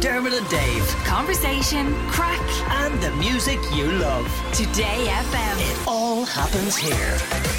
Dermot and Dave. Conversation, crack, And the music you love. Today FM. It all happens here.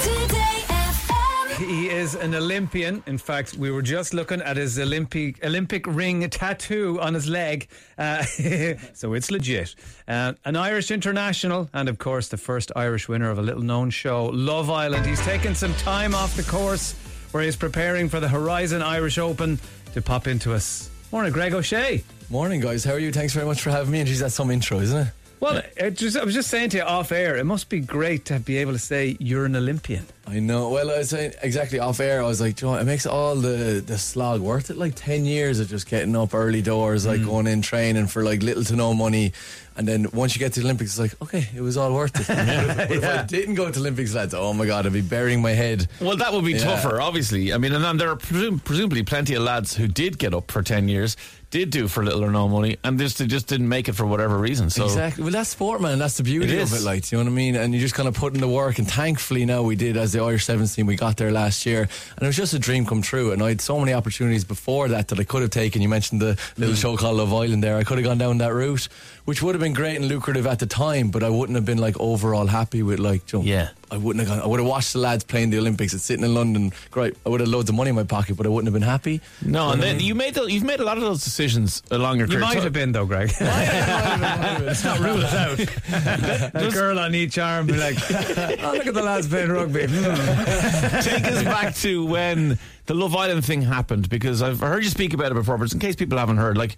Today FM. He is an Olympian. In fact, we were just looking at his Olympic Olympic ring tattoo on his leg, uh, so it's legit. Uh, an Irish international, and of course, the first Irish winner of a little-known show, Love Island. He's taken some time off the course, where he's preparing for the Horizon Irish Open to pop into us. Morning, Greg O'Shea. Morning, guys. How are you? Thanks very much for having me. And geez, that's some intro, isn't it? Well, it just, I was just saying to you off air, it must be great to be able to say you're an Olympian. I know. Well, I was saying exactly off air. I was like, "Do you know, it makes all the the slog worth it. Like ten years of just getting up early doors, like mm. going in training for like little to no money, and then once you get to the Olympics, it's like, okay, it was all worth it. But if, but if I didn't go to Olympics, lads, oh my god, I'd be burying my head. Well, that would be Yeah. tougher, obviously. I mean, and then there are presum- presumably plenty of lads who did get up for 10 years, did do for little or no money, and just, they just didn't make it for whatever reason. So Exactly. Well, that's sport, man. That's the beauty It of it. Like, do you know what I mean? And you just kind of put in the work. And thankfully, now we did as the Irish Sevens team. We got there last year, and it was just a dream come true. And I had so many opportunities before that that I could have taken. You mentioned the little mm. show called Love Island. There, I could have gone down that route, which would have been great and lucrative at the time. But I wouldn't have been like overall happy with like, you know, Yeah. I wouldn't have gone. I would have watched the lads playing the Olympics and sitting in London. Great. I would have loads of money in my pocket, but I wouldn't have been happy. No, and then you made the, you've made a lot of those decisions along your You career. might So- have been though, Greg. Let's not rule it out. a girl on each arm, be like, "Oh, look at the lads playing rugby." Hmm. Take us back to when the Love Island thing happened because I've heard you speak about it before, but in case people haven't heard, like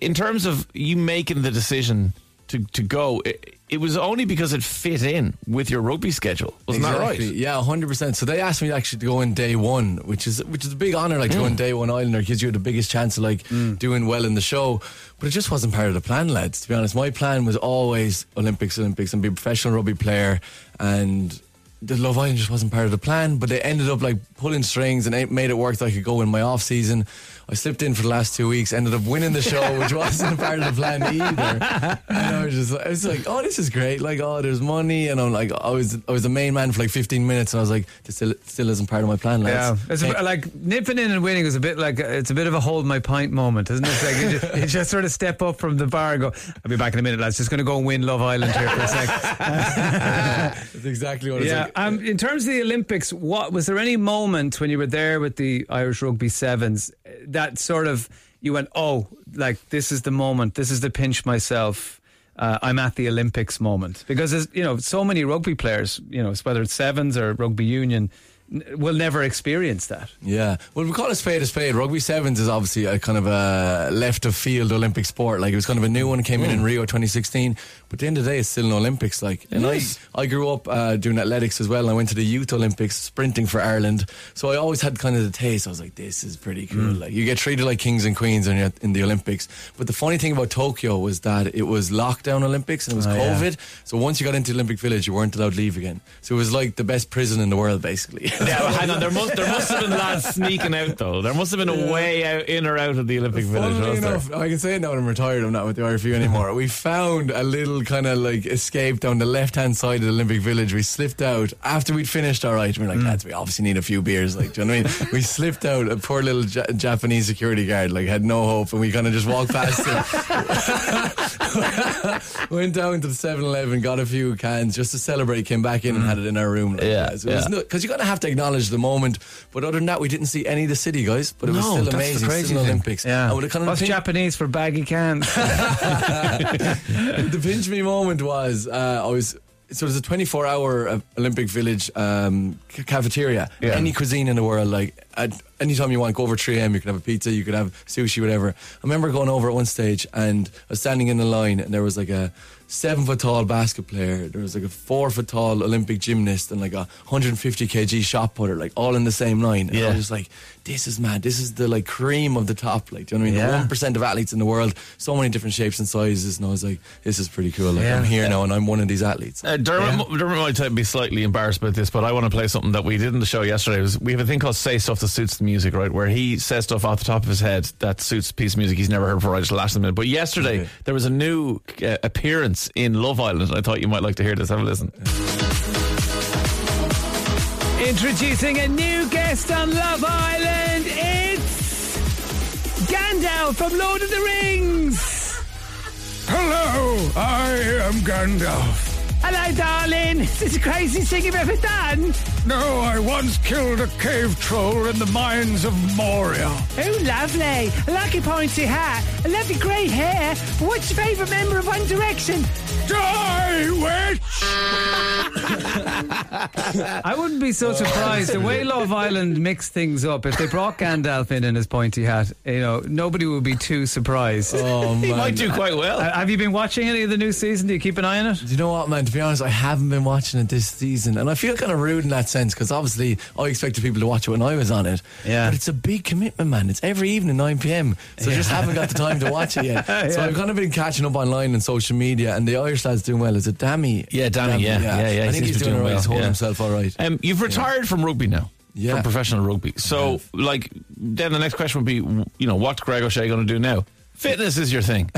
in terms of you making the decision to, to go, it, it was only because it fit in with your rugby schedule. Wasn't that right? Exactly. Yeah, hundred percent. So they asked me actually to go in day one, which is which is a big honor. Like to go in mm. day one Islander gives you the biggest chance of like mm. doing well in the show. But it just wasn't part of the plan, lads. To be honest, my plan was always Olympics, Olympics, and be a professional rugby player. And the Love Island just wasn't part of the plan. But they ended up like pulling strings and it made it work that I could go in my off season. I slipped in for the last two weeks, ended up winning the show, which wasn't a part of the plan either. And I was just, I was like, oh, this is great. Like, oh, there's money, and I'm like, I was, I was the main man for like 15 minutes, and I was like, this still, still isn't part of my plan, Yeah, it's a, like nipping in and winning is a bit like it's a bit of a hold my pint moment, isn't it? It's like you just, you just sort of step up from the bar and go. I'll be back in a minute, lads. Just going to go and win Love Island here for a sec. That's exactly what it's yeah. like. Um, in terms of the Olympics, what was there any moment when you were there with the Irish Rugby Sevens that sort of you went, oh, like this is the moment, this is the pinch myself. Uh, I'm at the Olympics moment because there's, you know so many rugby players, you know whether it's sevens or rugby union, will never experience that. Yeah. Well, we call it spade a spade. Rugby sevens is obviously a kind of a left of field Olympic sport. Like it was kind of a new one, came in in Rio 2016. But at the end of the day, it's still an Olympics. Like, and I, I grew up uh, doing athletics as well. And I went to the Youth Olympics, sprinting for Ireland. So I always had kind of the taste. I was like, this is pretty cool. Like you get treated like kings and queens when you're in the Olympics. But the funny thing about Tokyo was that it was lockdown Olympics and it was Oh, yeah. COVID. So once you got into the Olympic Village, you weren't allowed to leave again. So it was like the best prison in the world, basically. Yeah, hang on. There must there must have been lads sneaking out though. There must have been a way out in or out of the Olympic Village. Funnily Was there? enough, I can say it now I'm retired. I'm not with the RFU anymore. we found a little kind of like escape down the left hand side of the Olympic Village. We slipped out after we'd finished. All right, we we're like, mm. lads, we obviously need a few beers. Like, do you know what I mean? We slipped out. A poor little ja- Japanese security guard like had no hope, and we kind of just walked past him. Went down to the 7-Eleven, got a few cans just to celebrate. Came back in and mm. had it in our room. Like, Yeah, was yeah. because you kind of have to acknowledge the moment. But other than that, we didn't see any of the city, guys. But it was No, still amazing. still thing. Olympics. Yeah. And kind of What's pin- Japanese for baggy cans? the pinch me moment was uh, I was. So there's a 24 hour uh, Olympic Village um, c- cafeteria. Yeah. Any cuisine in the world, like at anytime you want, go over 3 a.m. You can have a pizza, you could have sushi, whatever. I remember going over at one stage and I was standing in the line, and there was like a seven foot tall basket player, there was like a four foot tall Olympic gymnast, and like a 150 kg shot putter, like all in the same line. And I Yeah. was just like, this is mad. This is the like cream of the top. Like, do you know what I mean? Yeah. The one percent of athletes in the world, so many different shapes and sizes. And I was like, this is pretty cool. Like, Yeah. I'm here now, and I'm one of these athletes. Uh, Dermot, Dermot might be slightly embarrassed about this, but I want to play something that we did in the show yesterday. Was, we have a thing called "Say Stuff That Suits the Music," right? Where he says stuff off the top of his head that suits a piece of music he's never heard before. I just lashed a minute. But yesterday Okay. there was a new uh, appearance in Love Island. I thought you might like to hear this. Have a listen. Introducing a new guest on Love Island. It's Gandalf from Lord of the Rings. Hello, I am Gandalf. Hello, darling. Is this the craziest thing you've ever done? No, I once killed a cave troll in the mines of Moria. Oh, lovely. A lucky pointy hat. A lovely grey hair. What's your favourite member of One Direction? Die, witch! I wouldn't be so surprised. The way Love Island mixed things up, if they brought Gandalf in in his pointy hat, you know, nobody would be too surprised. Oh He might do quite well. Uh, have you been watching any of the new season? Do you keep an eye on it? Do you know what, man? To be honest, I haven't been watching it this season, and I feel kind of rude in that sense because obviously I expected people to watch it when I was on it. Yeah. But it's a big commitment, man. It's every evening 9 p.m. So I just haven't got the time to watch it yet. So Yeah. I've kind of been catching up online and social media, and the Irish lad's doing well. Is it Dami? Yeah, Dami, yeah. Yeah, yeah, I he think he's doing, doing all right. well, He's holding yeah. himself all right. Um, you've retired from rugby now. Yeah. From professional rugby. So, like, then the next question would be, you know, what's Greg O'Shea going to do now? Fitness is your thing.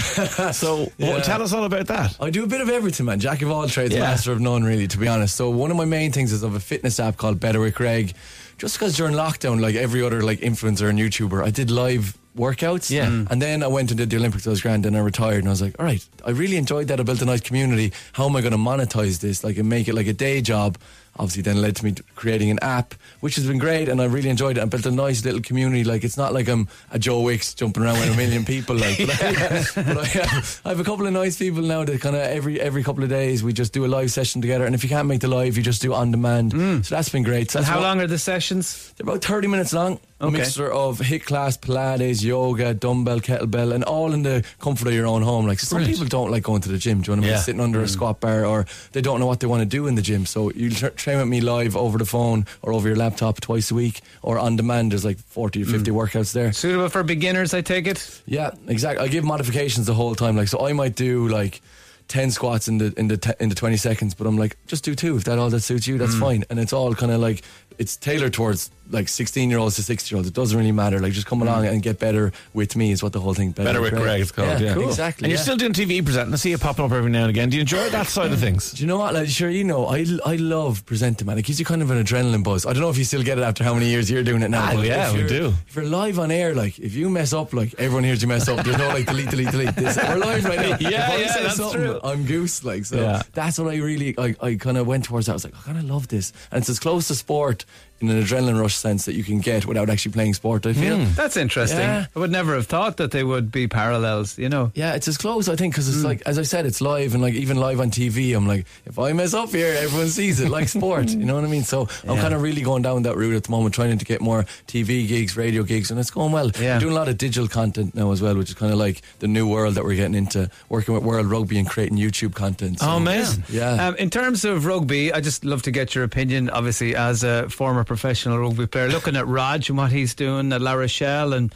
so, Yeah. well, tell us all about that. I do a bit of everything, man. Jack of all trades, Yeah. master of none, really, to be honest. So one of my main things is of a fitness app called Better with Greg. Just because during lockdown, like every other like influencer and YouTuber, I did live workouts. Yeah. Mm. And then I went and did the Olympics. I was grand, and I retired. And I was like, all right, I really enjoyed that. I built a nice community. How am I going to monetize this? Like, and make it like a day job. Obviously, then led to me creating an app, which has been great, and I really enjoyed it. I built a nice little community. Like, it's not like I'm a Joe Wicks jumping around with a million people. Like, but, I, but I, have, I have a couple of nice people now that kind of every every couple of days we just do a live session together. And if you can't make the live, you just do on demand. Mm. So that's been great. So And how what- long are the sessions? they're about 30 minutes long. A Okay. mixture of HIIT class, Pilates, yoga, dumbbell, kettlebell, and all in the comfort of your own home. Like some Brilliant. people don't like going to the gym, do you know what I mean? Yeah. Sitting under a mm. squat bar, or they don't know what they want to do in the gym. So you train with me live over the phone or over your laptop twice a week, or on demand. There's like 40 or 50 mm. workouts there. Suitable for beginners, I take it. Yeah, exactly. I give modifications the whole time. Like, so I might do like ten squats in the in the te- in the twenty seconds, but I'm like, just do two if that all that suits you. That's Mm. fine. And it's all kind of like it's tailored towards like sixteen year olds to sixty year olds. It doesn't really matter. Like, just come along and get better with me is what the whole thing. Mm. Better with Greg, it's called. Yeah, cool. exactly. And you're still doing TV presenting. I see you popping up every now and again. Do you enjoy that side of things? Do you know what? Like, sure, you know, I, I love presenting, man. It gives you kind of an adrenaline buzz. I don't know if you still get it after how many years you're doing it now. Ah, but yeah, we do. If you're live on air, like, if you mess up, like, everyone hears you mess up. There's no, like, delete, delete, delete. This, we're live right now. Yeah, If I yeah, say that's true. I'm goose, like, so Yeah. that's what I really, I, I kind of went towards that. I was like, oh, I kind of love this. And it's as close to sport in an adrenaline rush sense that you can get without actually playing sport, I feel. That's interesting. Yeah. I would never have thought that they would be parallels, you know. Yeah, it's as close, I think, because it's like, as I said, it's live, and like even live on TV, I'm like, if I mess up here, everyone sees it, like sport, you know what I mean? So I'm kind of really going down that route at the moment, trying to get more TV gigs, radio gigs, and it's going well. Yeah. I'm doing a lot of digital content now as well, which is kind of like the new world that we're getting into, working with World Rugby and creating YouTube content. So, Oh, amazing. Yeah. Um, in terms of rugby, I just love to get your opinion. Obviously, as a former professional rugby player, looking at Rog and what he's doing at La Rochelle, and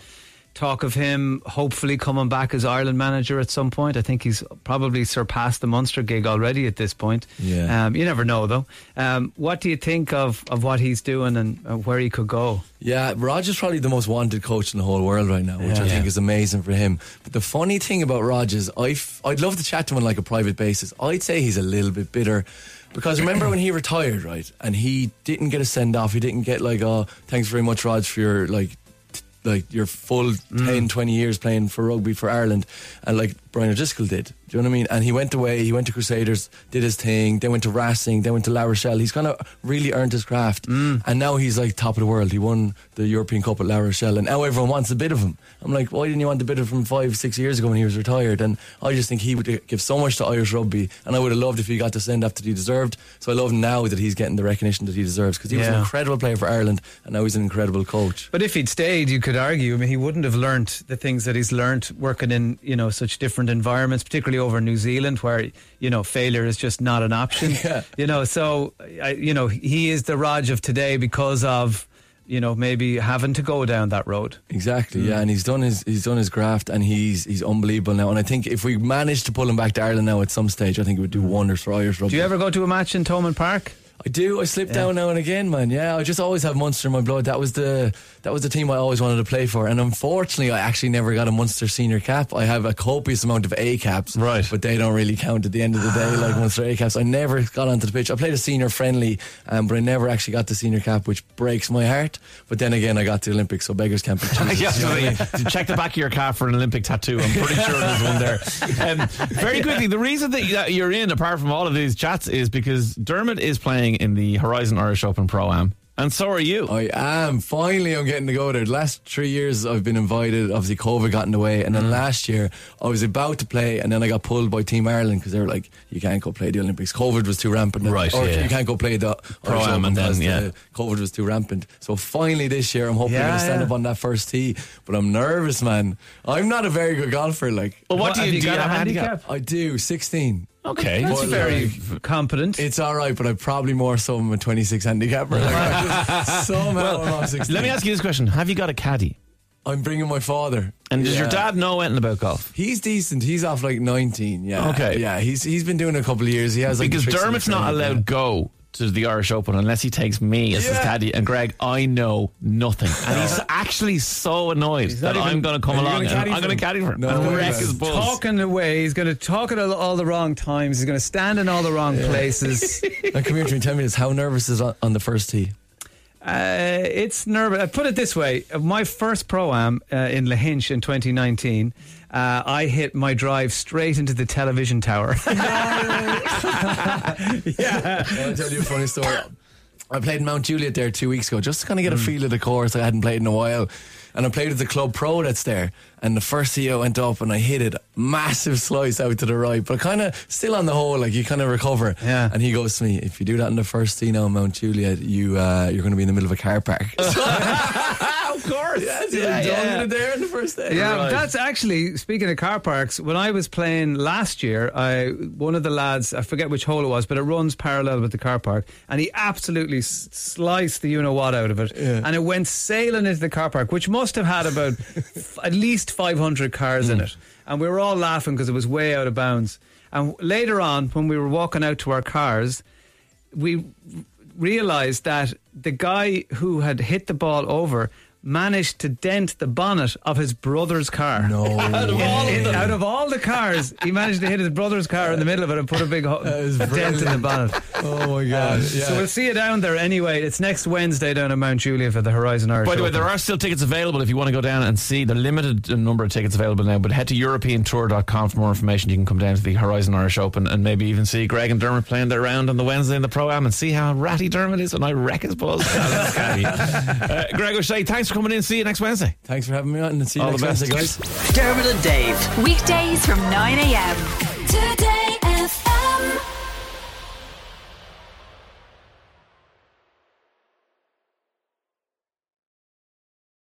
talk of him hopefully coming back as Ireland manager at some point. I think he's probably surpassed the Munster gig already at this point. Yeah. Um, you never know though. Um, what do you think of, of what he's doing and uh, where he could go? Yeah, Rog is probably the most wanted coach in the whole world right now, which Yeah. I think is amazing for him. But the funny thing about Rog is I f- I'd love to chat to him on like a private basis. I'd say he's a little bit bitter. Because remember when he retired, right? And he didn't get a send off. He didn't get like, oh, thanks very much, Rog, for your like t- like your full mm. 10, 20 years playing for rugby for Ireland. And like Brian O'Driscoll did. Do you know what I mean? And he went away, he went to Crusaders, did his thing, then went to Racing, then went to La Rochelle. He's kind of really earned his craft. Mm. And now he's like top of the world. He won the European Cup at La Rochelle, and now everyone wants a bit of him. I'm like, why didn't you want a bit of him five, six years ago when he was retired? And I just think he would give so much to Irish rugby, and I would have loved if he got the send off that he deserved. So I love now that he's getting the recognition that he deserves because he was an incredible player for Ireland, and now he's an incredible coach. But if he'd stayed, you could argue. I mean, he wouldn't have learnt the things that he's learnt working in, you know, such different environments, particularly over in New Zealand, where you know failure is just not an option. Yeah. You know, so I, you know he is the Rog of today because of you know maybe having to go down that road. Exactly, yeah, mm. and he's done his he's done his graft, and he's he's unbelievable now. And I think if we manage to pull him back to Ireland now at some stage, I think it would do mm. wonders for Irish rugby. Do you ever go to a match in Thomond Park? I do. I slip down now and again, man. Yeah, I just always have Munster in my blood. That was the that was the team I always wanted to play for. And unfortunately, I actually never got a Munster senior cap. I have a copious amount of A caps, Right. But they don't really count at the end of the day, like Munster A caps. I never got onto the pitch. I played a senior friendly, um, but I never actually got the senior cap, which breaks my heart. But then again, I got the Olympics, so beggars can't be choosers. Yeah, you know I mean? check the back of your calf for an Olympic tattoo. I'm pretty sure there's one there. Um, very quickly, the reason that you- you're in, apart from all of these chats, is because Dermot is playing in the Horizon Irish Open Pro Am, and so are you. I am. Finally, I'm getting to go there. The last three years, I've been invited. Obviously, COVID got in the way. And then Mm. last year, I was about to play, and then I got pulled by Team Ireland because they were like, you can't go play the Olympics. COVID was too rampant. Right, Or yeah. you can't go play the Irish Pro-Am and then, because the yeah. COVID was too rampant. So finally, this year, I'm hoping I'm going to stand yeah. up on that first tee. But I'm nervous, man. I'm not a very good golfer. Like, well, what, What, do have you you do? You got a a handicap? handicap? I do, 16. Okay, That's Well, very like- competent. It's all right, but I probably more so am a 26 handicapper. Like, I just, somehow I'm off 16. Let me ask you this question: Have you got a caddy? I'm bringing my father. And does your dad know anything about golf? He's decent. He's off like 19. Yeah. Okay. Yeah. He's he's been doing a couple of years. He has like Because the tricks in Dermot's not allowed yeah. go to the Irish Open unless he takes me as his caddy. And Greg, I know nothing, and he's actually so annoyed that not I'm going to come along gonna and I'm going to caddy for him No and way, wreck his buzz. talking away. He's going to talk at all, all the wrong times. He's going to stand in all the wrong places. Now, come here to me. Tell me this. How nervous is on, on the first tee? Uh, it's nervous. I put it this way: my first pro am uh, in Lahinch in 2019, uh, I hit my drive straight into the television tower. yeah, I'll tell you a funny story. I played Mount Juliet there two weeks ago just to kind of get a Mm. feel of the course. I hadn't played in a while. And I played with the club pro that's there. And the first tee I went up and I hit it. Massive slice out to the right, but kind of still on the hole, like you kind of recover. Yeah. And he goes to me, if you do that in the first tee now in Mount Juliet, you, uh, you're going to be in the middle of a car park. of course, yeah, yeah, yeah. there in the first day. yeah. Right. That's actually speaking of car parks. When I was playing last year, I one of the lads, I forget which hole it was, but it runs parallel with the car park, and he absolutely sliced the you know what out of it, and it went sailing into the car park, which must have had about f- at least 500 cars in hmm. it, and we were all laughing because it was way out of bounds. And later on, when we were walking out to our cars, we realized that the guy who had hit the ball over managed to dent the bonnet of his brother's car. No. out, of all of them. out of all the cars, he managed to hit his brother's car in the middle of it and put a big ho- dent in the bonnet. Oh my God. yeah. So we'll see you down there anyway. It's next Wednesday down at Mount Juliet for the Horizon Irish. By the way, Open. there are still tickets available if you want to go down and see the limited number of tickets available now. But head to EuropeanTour.com for more information. You can come down to the Horizon Irish Open and maybe even see Greg and Dermot playing their round on the Wednesday in the Pro Am and see how ratty Dermot is when I wreck his balls. Uh, Greg O'Shea, thanks for coming in. See you next Wednesday. Thanks for having me on and see you All next the best. Wednesday, guys. Dermot and Dave. Weekdays from 9 a.m. Today